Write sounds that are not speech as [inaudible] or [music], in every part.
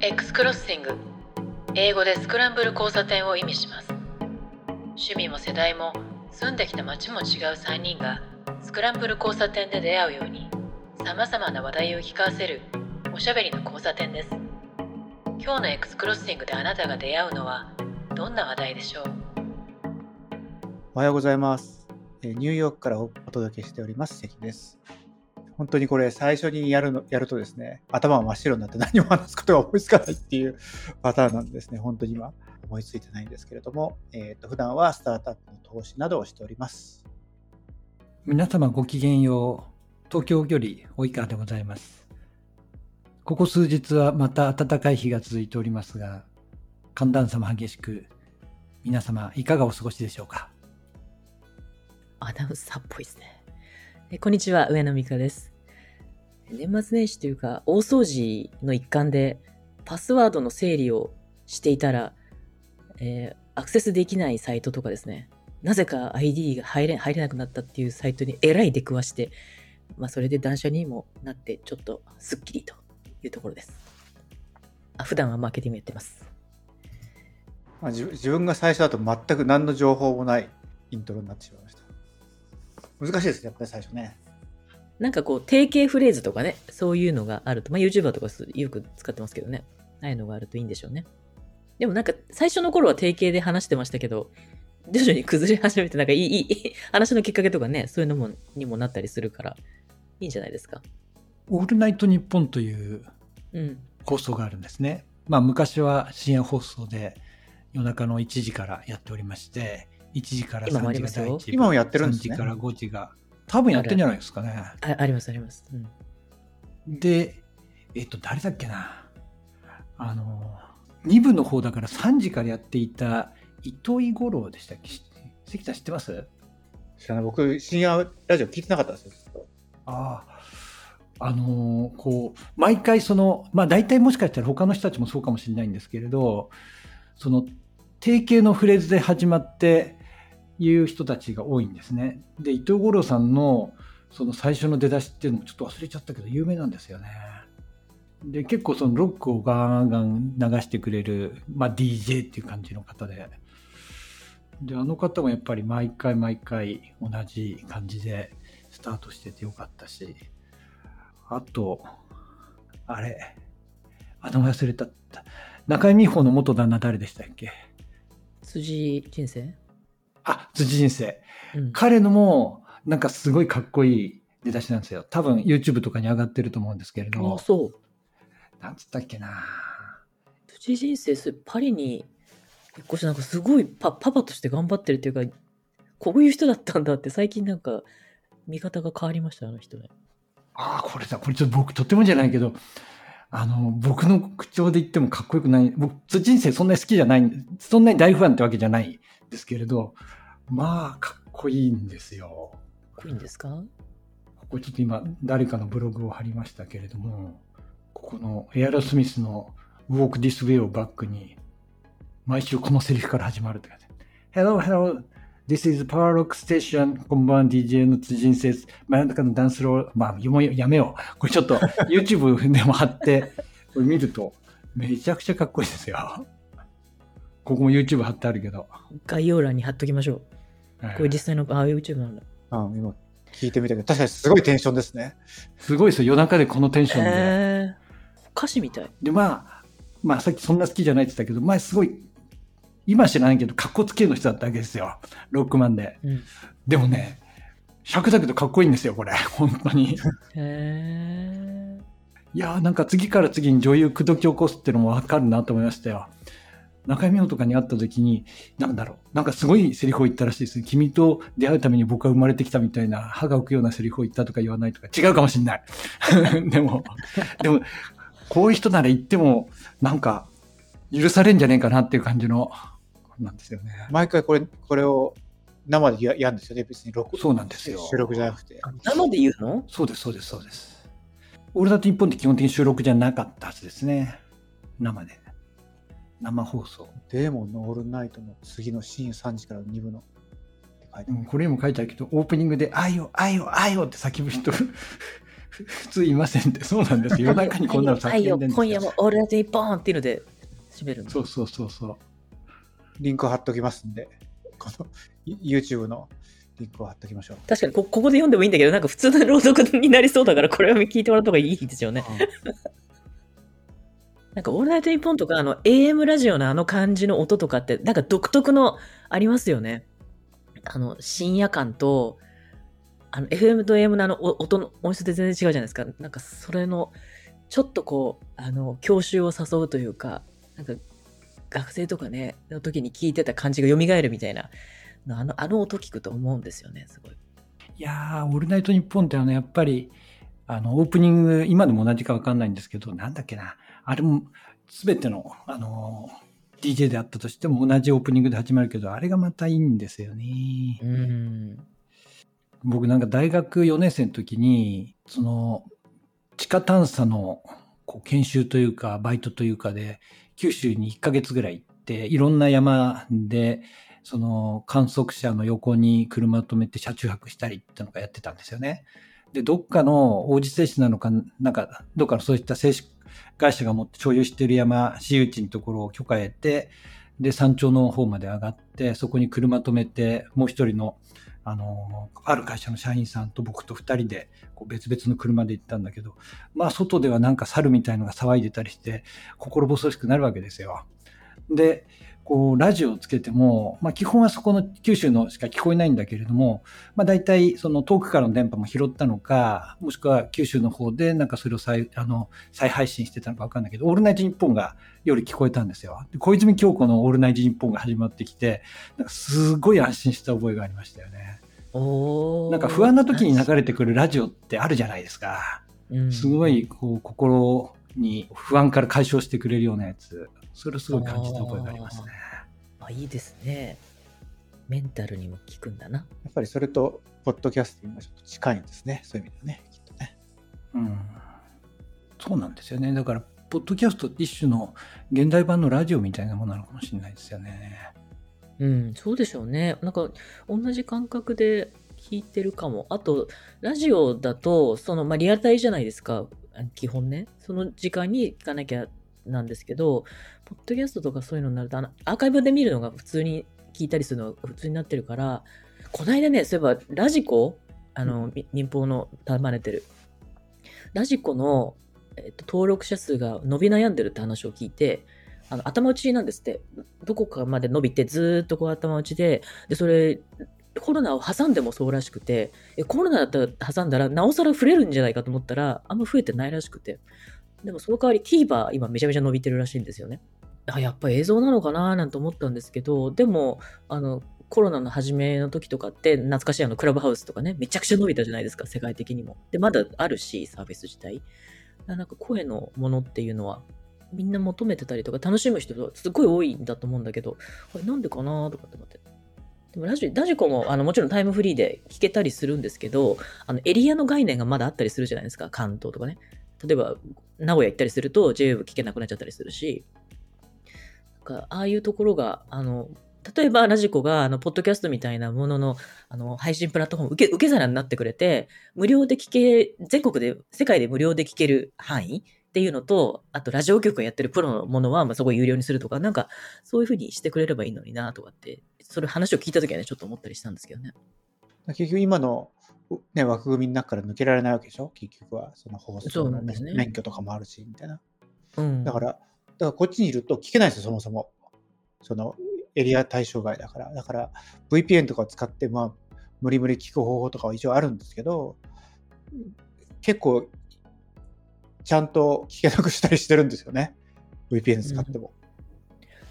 X クロッシング英語でスクランブル交差点を意味します趣味も世代も住んできた街も違う3人がスクランブル交差点で出会うようにさまざまな話題を聞かせるおしゃべりの交差点です今日の X クロッシングであなたが出会うのはどんな話題でしょう？おはようございます。えーニューヨークからおお届けしております、関です。本当にこれ最初にやるの、やるとですね、頭が真っ白になって何も話すことが思いつかないっていうパターンなんですね。本当に今思いついてないんですけれども、えっ、と、普段はスタートアップの投資などをしております。皆様ごきげんよう。東京より及川でございます。ここ数日はまた暖かい日が続いておりますが、寒暖差も激しく、皆様いかがお過ごしでしょうか？アナウンサーっぽいですね。えこんにちは、上野美香です。年末年始というか、大掃除の一環で、パスワードの整理をしていたら、えーアクセスできないサイトとかですね、なぜか ID が入れ入れなくなったっていうサイトにえらい出くわして、まあ、それで断捨離にもなって、ちょっとスッキリというところです。あ普段はマーケティングやってます。まあ、自分が最初だと全く何の情報もないイントロになってしまいました。難しいですね、やっぱり最初ね。なんかこう、定型フレーズとかね、そういうのがあると、まあ、YouTuber とかすよく使ってますけどね。ああいうのがあるといいんでしょうね。でもなんか、最初の頃は定型で話してましたけど、徐々に崩れ始めて、なんかいい、いい、話のきっかけとかね、そういうのも、にもなったりするから、いいんじゃないですか。オールナイトニッポンといううん。放送があるんですね。まあ昔は深夜放送で夜中の1時からやっておりまして、1時から3今もあり時が第一部今もやってるんですね3時から5時が。多分やってんじゃないですかね。ああります、あります。うん。で、えっと、誰だっけな。あの、2部の方だから3時からやっていた糸井五郎でしたっけ？知関さん知ってます？知らない。僕、深夜ラジオ聞いてなかったんですよ。ああ。あのこう、毎回その、まあ大体もしかしたら他の人たちもそうかもしれないんですけれど、その、定型のフレーズで始まって言う人たちが多いんですね。で、伊藤五郎さんのその最初の出だしっていうのもちょっと忘れちゃったけど有名なんですよね。で、結構そのロックをガンガン流してくれる、まあ DJ っていう感じの方で。で、あの方もやっぱり毎回毎回同じ感じでスタートしててよかったし、あと、あれ、あの忘れた。中井美穂の元旦那誰でしたっけ？辻人生あ、辻人生。うん。彼のも、なんかすごいかっこいい出だしなんですよ。多分 YouTube とかに上がってると思うんですけれどあ、、そう。なんつったっけな。辻人生、それパリに引っ越しなんかすごいパパパとして頑張ってるっていうか、こういう人だったんだって最近なんか見方が変わりました、あの人ね。ああ、これだ。これちょっと僕とってもじゃないけど、あの、僕の口調で言ってもかっこよくない。僕、辻人生そんなに好きじゃない、そんなに大ファンってわけじゃないですけれど、まあ、かっこいいんですよ。これいいんですか？ここちょっと今、誰かのブログを貼りましたけれども、ここのエアロスミスの Walk This Way をバックに、毎週このセリフから始まるって感じ。Hello, hello, this is Power Rock Station. こんばんは、DJ の辻人生です。真ん中のダンスロー、まあ、もうやめよう。これちょっと [laughs] YouTube でも貼って、これ見ると、めちゃくちゃかっこいいですよ。ここも YouTube 貼ってあるけど。概要欄に貼っときましょう。これ実際の、ああ、YouTube なんだ。あ今、聞いてみたけど、確かにすごいテンションですね。すごいですよ。夜中でこのテンションで。へー歌詞みたい。で、まあ、まあさっきそんな好きじゃないって言ったけど、前すごい、今は知らないけど、かっこつけの人だったわけですよ。ロックマンで。うん。でもね、尺だけどかっこいいんですよ、これ。本当に。へいやーなんか次から次に女優口説き起こすっていうのもわかるなと思いましたよ。中井美穂とかに会った時に、なんだろう、なんかすごいセリフを言ったらしいです。君と出会うために僕は生まれてきたみたいな、歯が浮くようなセリフを言ったとか言わないとか、違うかもしんない。[laughs] でも、でも、こういう人なら言っても、なんか、許されんじゃねえかなっていう感じの、なんですよね。毎回これ、これを生でややるんですよね。別に録そうなんですよ収録じゃなくて。ー生で言うの？そうです、そうです、そうです。オールナイトニッポンって基本的に収録じゃなかったはずですね。生で。生放送。デーモンのオールナイトの次の深夜3時からの2部の。うん、これにも書いてあるけど、オープニングで、愛を、愛を、愛をって叫ぶ人、普通いませんって、そうなんですよ。夜中にこんなのはいよ、叫んでんです今夜もオールナイトニッポンっていうので、締めるの。そうそうそうそう。リンク貼っときますんで、この YouTube のリンクを貼っときましょう。確かにこ、ここで読んでもいいんだけど、なんか普通の朗読になりそうだから、これは聞いてもらった方がいいですよね。[laughs] なんか、オールナイトニッポンとか、あの、AM ラジオのあの感じの音とかって、なんか独特のありますよね。あの、深夜感と、あの、FM と AM のあのお音の音質って全然違うじゃないですか。なんか、それの、ちょっとこう、あの、教習を誘うというか、なんか、学生とかね、の時に聞いてた感じが蘇るみたいな、あの、あの音聞くと思うんですよね、すごい。いやー、オールナイトニッポンってあの、やっぱり、あの、オープニング、今でも同じかわかんないんですけど、なんだっけな。あれも、すべての、あの、DJ であったとしても同じオープニングで始まるけど、あれがまたいいんですよね。うん。僕なんか大学4年生の時に、その、地下探査のこう研修というか、バイトというかで、九州に1ヶ月ぐらい行って、いろんな山で、その観測車の横に車止めて車中泊したりってのがやってたんですよね。で、どっかの王子製紙なのか、なんか、どっかのそういった製紙会社が持って所有している山、私有地のところを許可得て、で、山頂の方まで上がって、そこに車止めて、もう一人の、あの、ある会社の社員さんと僕と2人で、こう別々の車で行ったんだけど、まあ、外ではなんか猿みたいのが騒いでたりして、心細しくなるわけですよ。で、こう、ラジオをつけても、まあ、基本はそこの九州のしか聞こえないんだけれども、まあ、大体、その遠くからの電波も拾ったのか、もしくは九州の方でなんかそれを再、あの、再配信してたのかわかんないけど、オールナイトニッポンが夜聞こえたんですよ。で小泉京子のオールナイトニッポンが始まってきて、なんかすごい安心した覚えがありましたよね。なんか不安な時に流れてくるラジオってあるじゃないですか。うんすごい、こう、心に不安から解消してくれるようなやつ。それをすごい感じた覚えがありますね。あいいですね。メンタルにも効くんだな。やっぱりそれと、ポッドキャスティングがちょっと近いんですね。そういう意味ではね、きっとね。うん。そうなんですよね。だから、ポッドキャスト一種の現代版のラジオみたいなものなのかもしれないですよね。うん、そうでしょうね。なんか、同じ感覚で聞いてるかも。あと、ラジオだと、その、まあ、リアルタイじゃないですか。基本ね。その時間に聞かなきゃなんですけど、ポッドキャストとかそういうのになると、あの、アーカイブで見るのが普通に聞いたりするのが普通になってるから、この間ね、そういえば、ラジコあの、み民放の束ねてる。ラジコの、えっと、登録者数が伸び悩んでるって話を聞いて、あの、頭打ちなんですって。どこかまで伸びて、ずーっとこう頭打ちで、で、それ、コロナを挟んでもそうらしくて、えコロナだったら挟んだら、なおさら増えるんじゃないかと思ったら、あんま増えてないらしくて。でもその代わり TVer 今めちゃめちゃ伸びてるらしいんですよね。あ、やっぱ映像なのかななんて思ったんですけど、でも、あの、コロナの初めの時とかって、懐かしいあのクラブハウスとかね、めちゃくちゃ伸びたじゃないですか、世界的にも。で、まだあるし、サービス自体。なんか声のものっていうのは、みんな求めてたりとか楽しむ人がすごい多いんだと思うんだけど、これなんでかなとかって思って。でもラジラジコもあのもちろんタイムフリーで聞けたりするんですけど、あのエリアの概念がまだあったりするじゃないですか、関東とかね。例えば、名古屋行ったりすると JWEB 聞けなくなっちゃったりするし、かああいうところが、あの、例えばラジコが、あの、ポッドキャストみたいなものの、あの、配信プラットフォーム、受け、受け皿になってくれて、無料で聞け、全国で、世界で無料で聞ける範囲っていうのと、あと、ラジオ局がやってるプロのものは、まあ、そこ有料にするとか、なんか、そういうふうにしてくれればいいのにな、とかって、それ話を聞いたときはね、ちょっと思ったりしたんですけどね。結局今の、ね、枠組みの中から抜けられないわけでしょ？結局は、その放そ送の、ね免許とかもあるし、みたいな。うん。だから、だからこっちにいると聞けないんですよ、そもそも。そのエリア対象外だから。だから VPN とかを使って、まあ、無理無理聞く方法とかは一応あるんですけど、結構、ちゃんと聞けなくしたりしてるんですよね。VPN 使っても。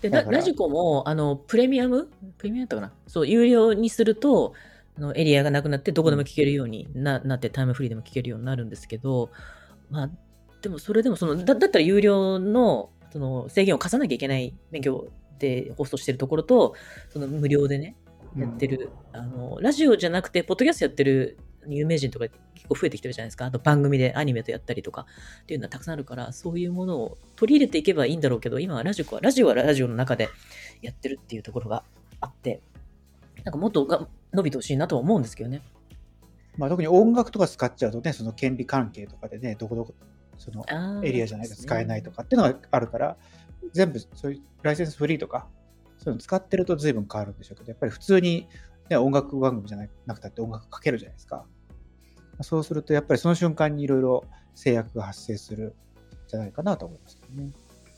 で、だからララジコも、あの、プレミアム？プレミアムだったかな？そう、有料にすると、あのエリアがなくなって、どこでも聞けるようにな,、なって、タイムフリーでも聞けるようになるんですけど、まあ、でもそれでもその、だだったら有料のその制限を課さなきゃいけない免許で放送してるところと、その無料でね、やってる、あの、ラジオじゃなくて、ポッドキャストやってる有名人とか結構増えてきてるじゃないですか。あと番組でアニメとやったりとかっていうのはたくさんあるから、そういうものを取り入れていけばいいんだろうけど、今はラジコは、ラジオはラジオの中でやってるっていうところがあって、なんかもっとが伸びてほしいなとは思うんですけどね。まあ、特に音楽とか使っちゃうとね、その権利関係とかでね、どこどこ、そのエリアじゃないと使えないとかっていうのがあるから、全部そういうライセンスフリーとか、そういうの使ってると随分変わるんでしょうけど、やっぱり普通に、ね、音楽番組じゃななくたって音楽かけるじゃないですか。そうすると、やっぱりその瞬間にいろいろ制約が発生するんじゃないかなと思いますね。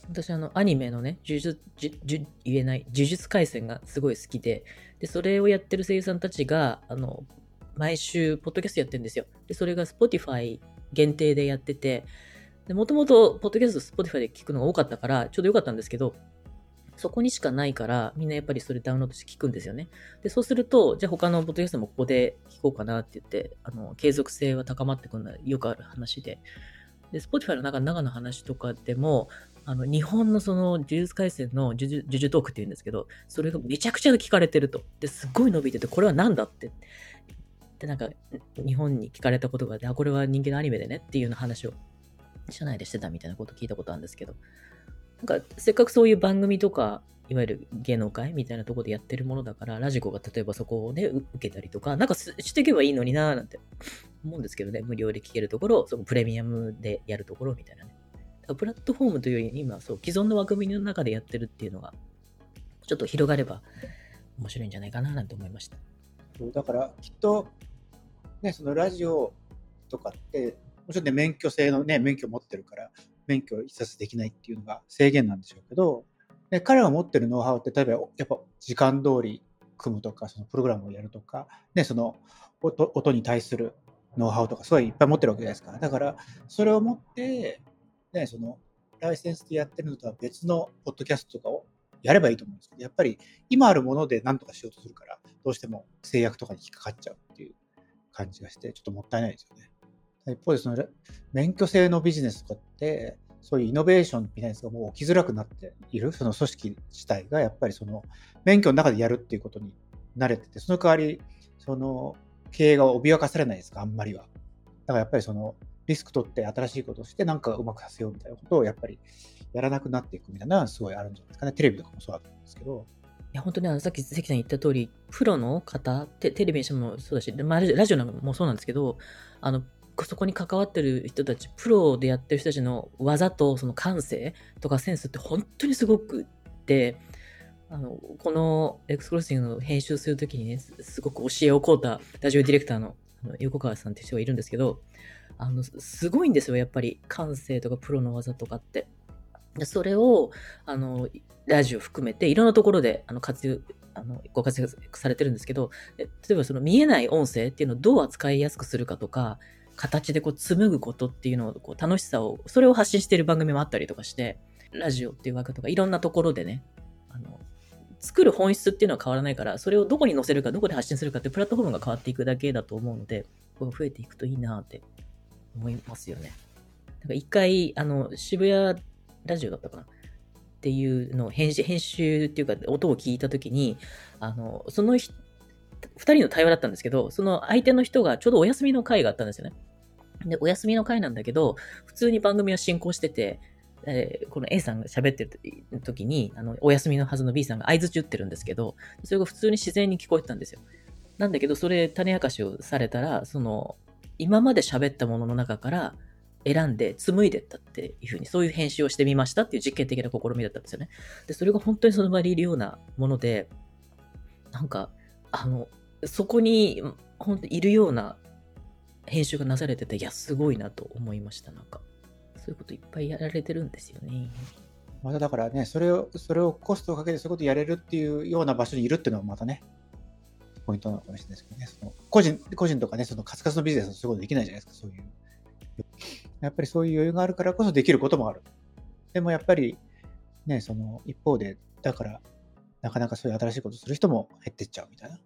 私あのアニメのね呪術呪呪言えない呪術廻戦がすごい好きででそれをやってる声優さんたちがあの毎週ポッドキャストやってるんですよでそれが Spotify 限定でやっててでもともとポッドキャスト Spotify で聞くのが多かったからちょうどよかったんですけどそこにしかないからみんなやっぱりそれダウンロードして聞くんですよねでそうするとじゃあ他のポッドキャストもここで聞こうかなって言ってあの継続性は高まってくるのはよくある話でで Spotify の中の中の話とかでもあの、日本のその、呪術廻戦の呪術呪術トークって言うんですけど、それがめちゃくちゃ聞かれてると。で、すっごい伸びてて、これは何だって。で、なんか、日本に聞かれたことがあって、あ、これは人気のアニメでねっていうような話を、社内でしてたみたいなこと聞いたことあるんですけど、なんか、せっかくそういう番組とか、いわゆる芸能界みたいなとこでやってるものだから、ラジコが例えばそこをね、受けたりとか、なんかしていけばいいのになーなんて思うんですけどね、無料で聞けるところ、そのプレミアムでやるところみたいなね。プラットフォームというより、今、そう、既存の枠組みの中でやってるっていうのが、ちょっと広がれば面白いんじゃないかななんて思いました。だからきっと、ね、そのラジオとかって、もちろんね、免許制のね、免許持ってるから、免許一冊できないっていうのが制限なんでしょうけど、ね、彼が持ってるノウハウって、例えばやっぱ時間通り組むとか、そのプログラムをやるとか、ね、その音音に対するノウハウとか、すごいいっぱい持ってるわけじゃないですか。だから、それを持って、ね、そのライセンスでやってるのとは別のポッドキャストとかをやればいいと思うんですけど、やっぱり今あるもので何とかしようとするから、どうしても制約とかに引っかかっちゃうっていう感じがして、ちょっともったいないですよね。一方で、その免許制のビジネスとかって、そういうイノベーションみたいなやつがもう起きづらくなっている、その組織自体がやっぱりその免許の中でやるっていうことに慣れてて、その代わり、その経営が脅かされないですか、あんまりは。だからやっぱりそのリスク取って新しいことをしてなんかうまくさせようみたいなことをやっぱりやらなくなっていくみたいなのはすごいあるんじゃないですかね。テレビとかもそうだと思うんですけど。いや、本当にあのさっき関さん言った通り、プロの方、テテレビにしてもそうだし、まあ、ラジオラジオなんかもそうなんですけど、あの、そこに関わってる人たち、プロでやってる人たちの技とその感性とかセンスって本当にすごくって、あの、このエクスクロッシングの編集するときにね、すごく教えを請うたラジオディレクターのあの横川さんっていう人がいるんですけど、あの、すごいんですよ、やっぱり感性とかプロの技とかって。それを、あの、ラジオ含めていろんなところであの活用あのご活躍されてるんですけど、例えばその見えない音声っていうのをどう扱いやすくするかとか、形でこう紡ぐことっていうのをこう楽しさを、それを発信してる番組もあったりとかして、ラジオっていう枠とかいろんなところでね、あの、作る本質っていうのは変わらないから、それをどこに載せるか、どこで発信するかってプラットフォームが変わっていくだけだと思うので、こう増えていくといいなって思いますよね。なんか一回、あの、渋谷ラジオだったかな？っていうのを編集、編集っていうか音を聞いたときに、あの、その人、二人の対話だったんですけど、その相手の人がちょうどお休みの回があったんですよね。で、お休みの回なんだけど、普通に番組は進行してて、えーこの A さんが喋ってる時に、あの、お休みのはずの B さんが合図打ってるんですけど、それが普通に自然に聞こえてたんですよ。なんだけど、それ種明かしをされたら、その、今まで喋ったものの中から選んで紡いでったっていうふうに、そういう編集をしてみましたっていう実験的な試みだったんですよね。で、それが本当にその場にいるようなもので、なんか、あの、そこに、本当いるような編集がなされてて、いや、すごいなと思いました、なんか。そういうこといっぱいやられてるんですよね。まただからね、それを、それをコストをかけてそういうことやれるっていうような場所にいるっていうのはまたね、ポイントなのかもしれないですけどね。その個人、個人とかね、そのカツカツのビジネスはそういうことできないじゃないですか、そういう。やっぱりそういう余裕があるからこそできることもある。でもやっぱり、ね、その一方で、だから、なかなかそういう新しいことする人も減ってっちゃうみたいな。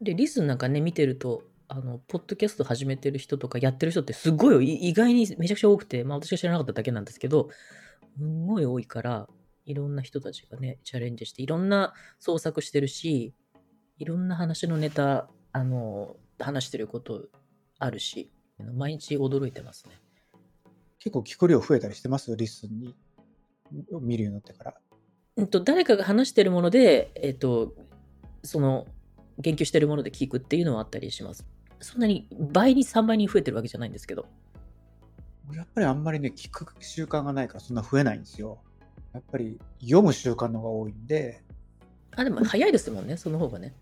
で、リスンなんかね、見てると、あの、ポッドキャスト始めてる人とかやってる人ってすごいい意外にめちゃくちゃ多くて、まあ私が知らなかっただけなんですけど、すんごい多いから、いろんな人たちがね、チャレンジして、いろんな創作してるし、いろんな話のネタ、あの、話してることあるし、毎日驚いてますね。結構聞く量増えたりしてます？リスンに見るようになってから。うんと、誰かが話してるもので、えっと、その、言及してるもので聞くっていうのはあったりします。そんなに倍に3倍に増えてるわけじゃないんですけど。やっぱりあんまりね、聞く習慣がないからそんな増えないんですよ。やっぱり読む習慣の方が多いんで、あ、でも早いですもんね、その方がね。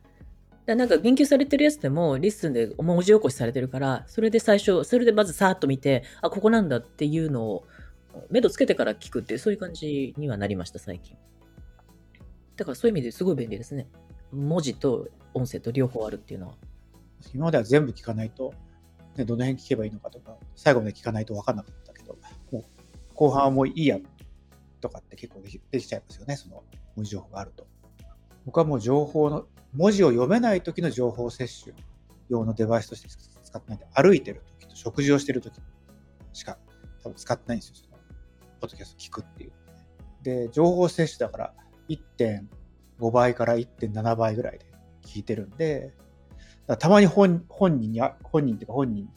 だなんか言及されてるやつでも、 LISTEN で文字起こしされてるから、それで最初、それでまずさーっと見て、あ、ここなんだっていうのを、目処つけてから聞くっていう、そういう感じにはなりました、最近。だからそういう意味ですごい便利ですね。文字と音声と両方あるっていうのは。今までは全部聞かないと、ね、どの辺聞けばいいのかとか、最後まで聞かないと分かんなかったけど、もう後半はもういいやとかって結構できちゃいますよね、その文字情報があると。僕はもう情報の、文字を読めない時の情報摂取用のデバイスとして使ってないんで、歩いてる時と食事をしてる時しか多分使ってないんですよ、そのポッドキャスト聞くっていう。で、情報摂取だから1.5倍から1.7倍ぐらいで聞いてるんで、たまに本本人に、本人っていうか本人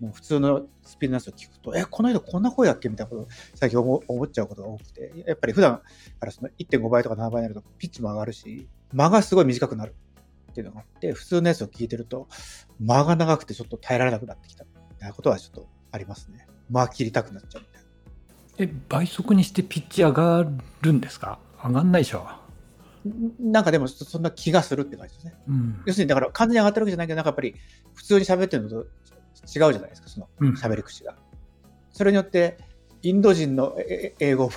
の普通のスピードのやつを聞くと、え、この人こんな声だっけみたいなこと最近思思っちゃうことが多くて、やっぱり普段からその1.5倍とか7倍になるとピッチも上がるし、間がすごい短くなるっていうのがあって、普通のやつを聞いてると、間が長くてちょっと耐えられなくなってきたみたいなことはちょっとありますね。間切りたくなっちゃうみたいな。え、倍速にしてピッチ上がるんですか？上がんないでしょ。なんかでもそんな気がするって感じですね。うん、要するにだから完全に上がってるわけじゃないけど、なんかやっぱり普通に喋ってるのと違うじゃないですか、その喋り口が。うん、それによって、インド人の英語も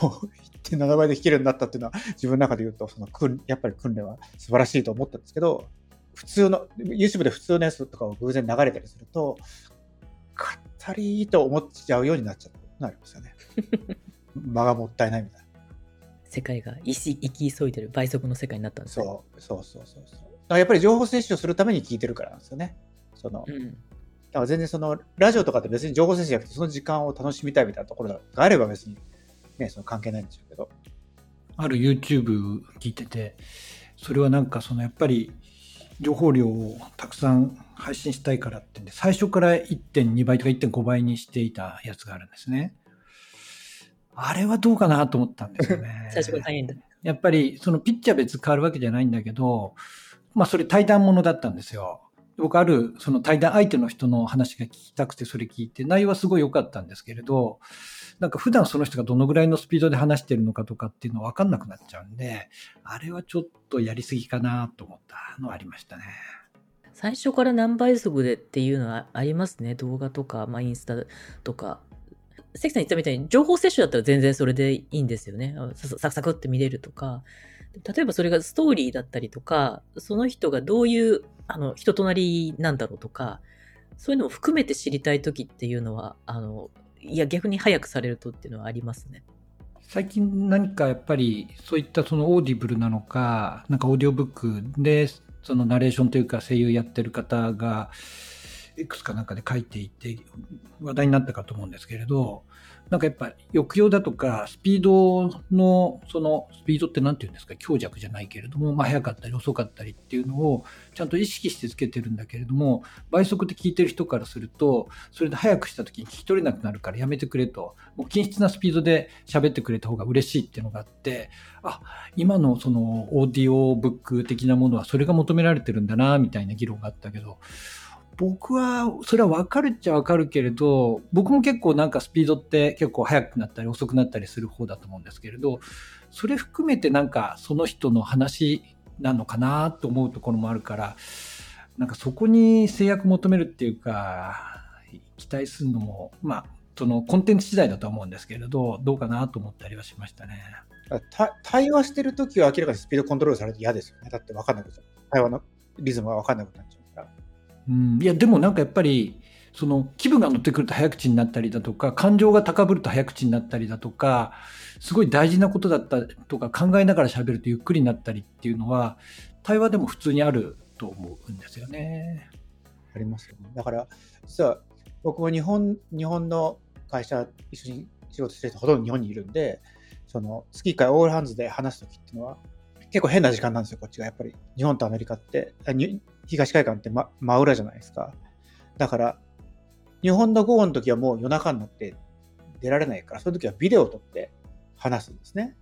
1.7倍で弾けるようになったっていうのは、自分の中で言うと、そのやっぱり訓練は素晴らしいと思ったんですけど、普通の、YouTube で普通のやつとかを偶然流れたりすると、かったりいと思っちゃうようになっちゃうなりますよね。[laughs] 間がもったいないみたいな。世界が生き急いでる倍速の世界になったんですね。そうそうそうそうそう。やっぱり情報摂取をするために聞いてるからなんですよね。その、うん、だから全然そのラジオとかって別に情報摂取じゃなくてその時間を楽しみたいみたいなところがあれば別にね、その関係ないんでしょうけど。ある YouTube 聞いてて、それはなんかそのやっぱり情報量をたくさん配信したいからってんで、最初から1.2倍とか1.5倍にしていたやつがあるんですね。あれはどうかなと思ったんですよね。[laughs] 最初から大変だ。やっぱり、そのピッチャー別変わるわけじゃないんだけど、まあそれ対談ものだったんですよ。僕あるその対談相手の人の話が聞きたくてそれ聞いて、内容はすごい良かったんですけれど、なんか普段その人がどのぐらいのスピードで話してるのかとかっていうの分かんなくなっちゃうんで、あれはちょっとやりすぎかなと思ったのはありましたね。最初から何倍速でっていうのはありますね。動画とか、まあ、インスタとか。関さん言ったみたいに情報摂取だったら全然それでいいんですよね。サクサクって見れるとか。例えばそれがストーリーだったりとか、その人がどういうあの人となりなんだろうとか、そういうのを含めて知りたい時っていうのは、あの、いや逆に早くされるとっていうのはありますね。最近何かやっぱりそういったその Audible なのか、なんかオーディオブックでそのナレーションというか声優やってる方が、いくつかなんかで書いていて話題になったかと思うんですけれど、なんかやっぱ抑揚だとかスピードのそのスピードって何て言うんですか強弱じゃないけれども、まあ、速かったり遅かったりっていうのをちゃんと意識してつけてるんだけれども倍速で聞いてる人からするとそれで速くした時に聞き取れなくなるからやめてくれと。もう均質なスピードで喋ってくれた方が嬉しいっていうのがあってあ今のそのオーディオブック的なものはそれが求められてるんだなみたいな議論があったけど僕は、それは分かるっちゃ分かるけれど、僕も結構なんかスピードって結構速くなったり遅くなったりする方だと思うんですけれど、それ含めてなんかその人の話なのかなと思うところもあるから、なんかそこに制約求めるっていうか、期待するのも、まあ、そのコンテンツ次第だと思うんですけれど、どうかなと思ったりはしましたね。対話してるときは明らかにスピードコントロールされて嫌ですよね。だって分かんなくなっちゃう。対話のリズムが分かんなくなっちゃう。うん、いやでもなんかやっぱりその気分が乗ってくると早口になったりだとか感情が高ぶると早口になったりだとかすごい大事なことだったとか考えながら喋るとゆっくりになったりっていうのは対話でも普通にあると思うんですよね。ありますよね。だから実は僕も日本日本の会社一緒に仕事してるほとんど日本にいるんでその月1回オールハンズで話す時っていうのは結構変な時間なんですよこっちがやっぱり日本とアメリカって東海岸って、ま、真裏じゃないですか。だから、日本の豪雨の時はもう夜中になって出られないから、その時はビデオを撮って話すんですね。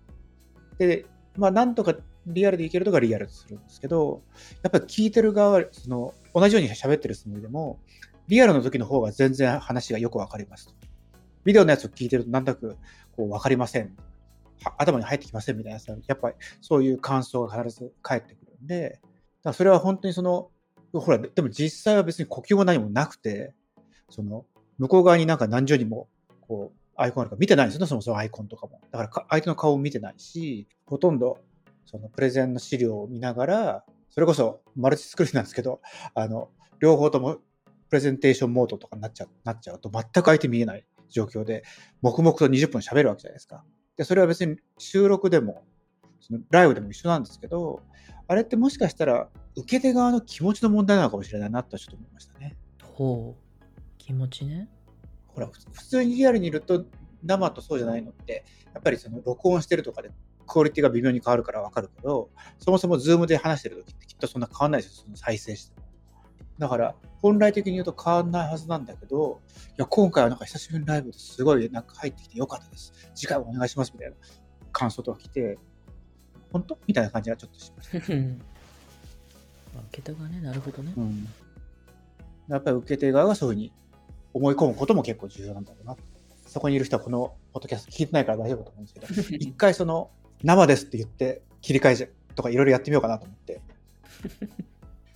で、まあ、なんとかリアルでいけるとかリアルするんですけど、やっぱり聞いてる側は、その、同じように喋ってるつもりでも、リアルの時の方が全然話がよくわかります。ビデオのやつを聞いてるとなんとなくこうわかりません。頭に入ってきませんみたいなさ、やっぱりそういう感想が必ず返ってくるんで、だからそれは本当にその、ほら、でも実際は別に呼吸も何もなくて、その、向こう側になんか何十人も、こう、アイコンあるか見てないんですよね、そもそもアイコンとかも。だから相手の顔を見てないし、ほとんど、そのプレゼンの資料を見ながら、それこそマルチスクリーンなんですけど、あの、両方ともプレゼンテーションモードとかになっちゃうなっちゃうと、全く相手見えない状況で、黙々と20分喋るわけじゃないですか。で、それは別に収録でも、そのライブでも一緒なんですけど、あれってもしかしたら、受け手側の気持ちの問題なのかもしれないなとちょっと思いましたね。ほう。気持ちね。ほら、普通にリアルにいると、生とそうじゃないのって、やっぱりその録音してるとかで、クオリティが微妙に変わるからわかるけど、そもそも Zoom で話してる時ってきっとそんな変わんないですよ、その再生しても。だから、本来的に言うと変わんないはずなんだけど、いや、今回はなんか久しぶりにライブですごいなんか入ってきてよかったです。次回もお願いしますみたいな感想とか来て、本当？みたいな感じはちょっとしました。[laughs] 受け手がね、なるほどね。うん。やっぱり受け手側がそういうふうに思い込むことも結構重要なんだろうな。そこにいる人はこのポッドキャスト聞いてないから大丈夫だと思うんですけど、[laughs] 一回その生ですって言って切り替えじゃとかいろいろやってみようかなと思って、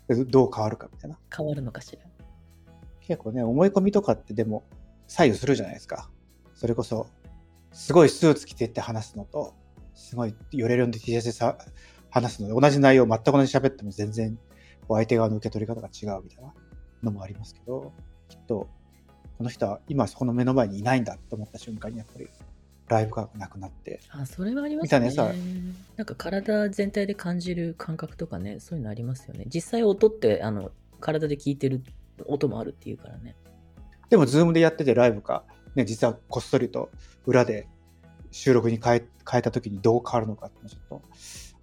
で [laughs] どう変わるかみたいな。変わるのかしら。結構ね、思い込みとかってでも左右するじゃないですか。それこそ、すごいスーツ着てって話すのと、すごい寄れるんで T シャツでさ話すので、同じ内容全く同じ喋っても全然相手側の受け取り方が違うみたいなのもありますけど、きっと、この人は今そこの目の前にいないんだと思った瞬間にやっぱりライブ感がなくなって、あ、それはありますね。みたいなさなんか体全体で感じる感覚とかね、そういうのありますよね。実際音って、あの、体で聞いてる音もあるっていうからね。でも Zoom でやっててライブか、ね、実はこっそりと裏で収録に変え変えた時にどう変わるのかっていうのをちょっ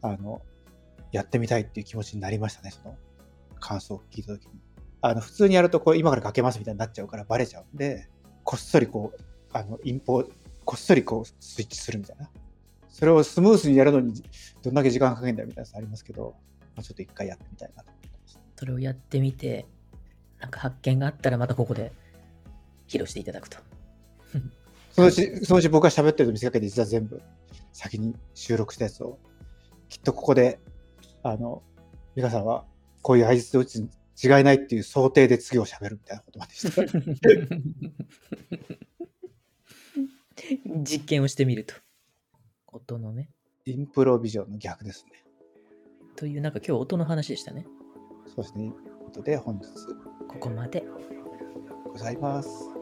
と、あの、やってみたいっていう気持ちになりましたね、その感想を聞いた時に。あの、普通にやるとこう今からかけますみたいになっちゃうからバレちゃうんで、こっそりこう、あの、インポ、こっそりこうスイッチするみたいな。それをスムースにやるのにどんだけ時間かけるんだよみたいなのありますけど、まあ、ちょっと一回やってみたいなと思ってます。それをやってみて、なんか発見があったらまたここで披露していただくと。そのうち、そのうち僕が喋ってると見せかけて実は全部先に収録したやつを、きっとここで、あの、美香さんはこういう相槌を打つに違いないっていう想定で次を喋るみたいなことまでして。[laughs] 実験をしてみると。音のね。インプロビジョンの逆ですね。という、なんか今日音の話でしたね。そうですね。ということで本日ここまで。ございます。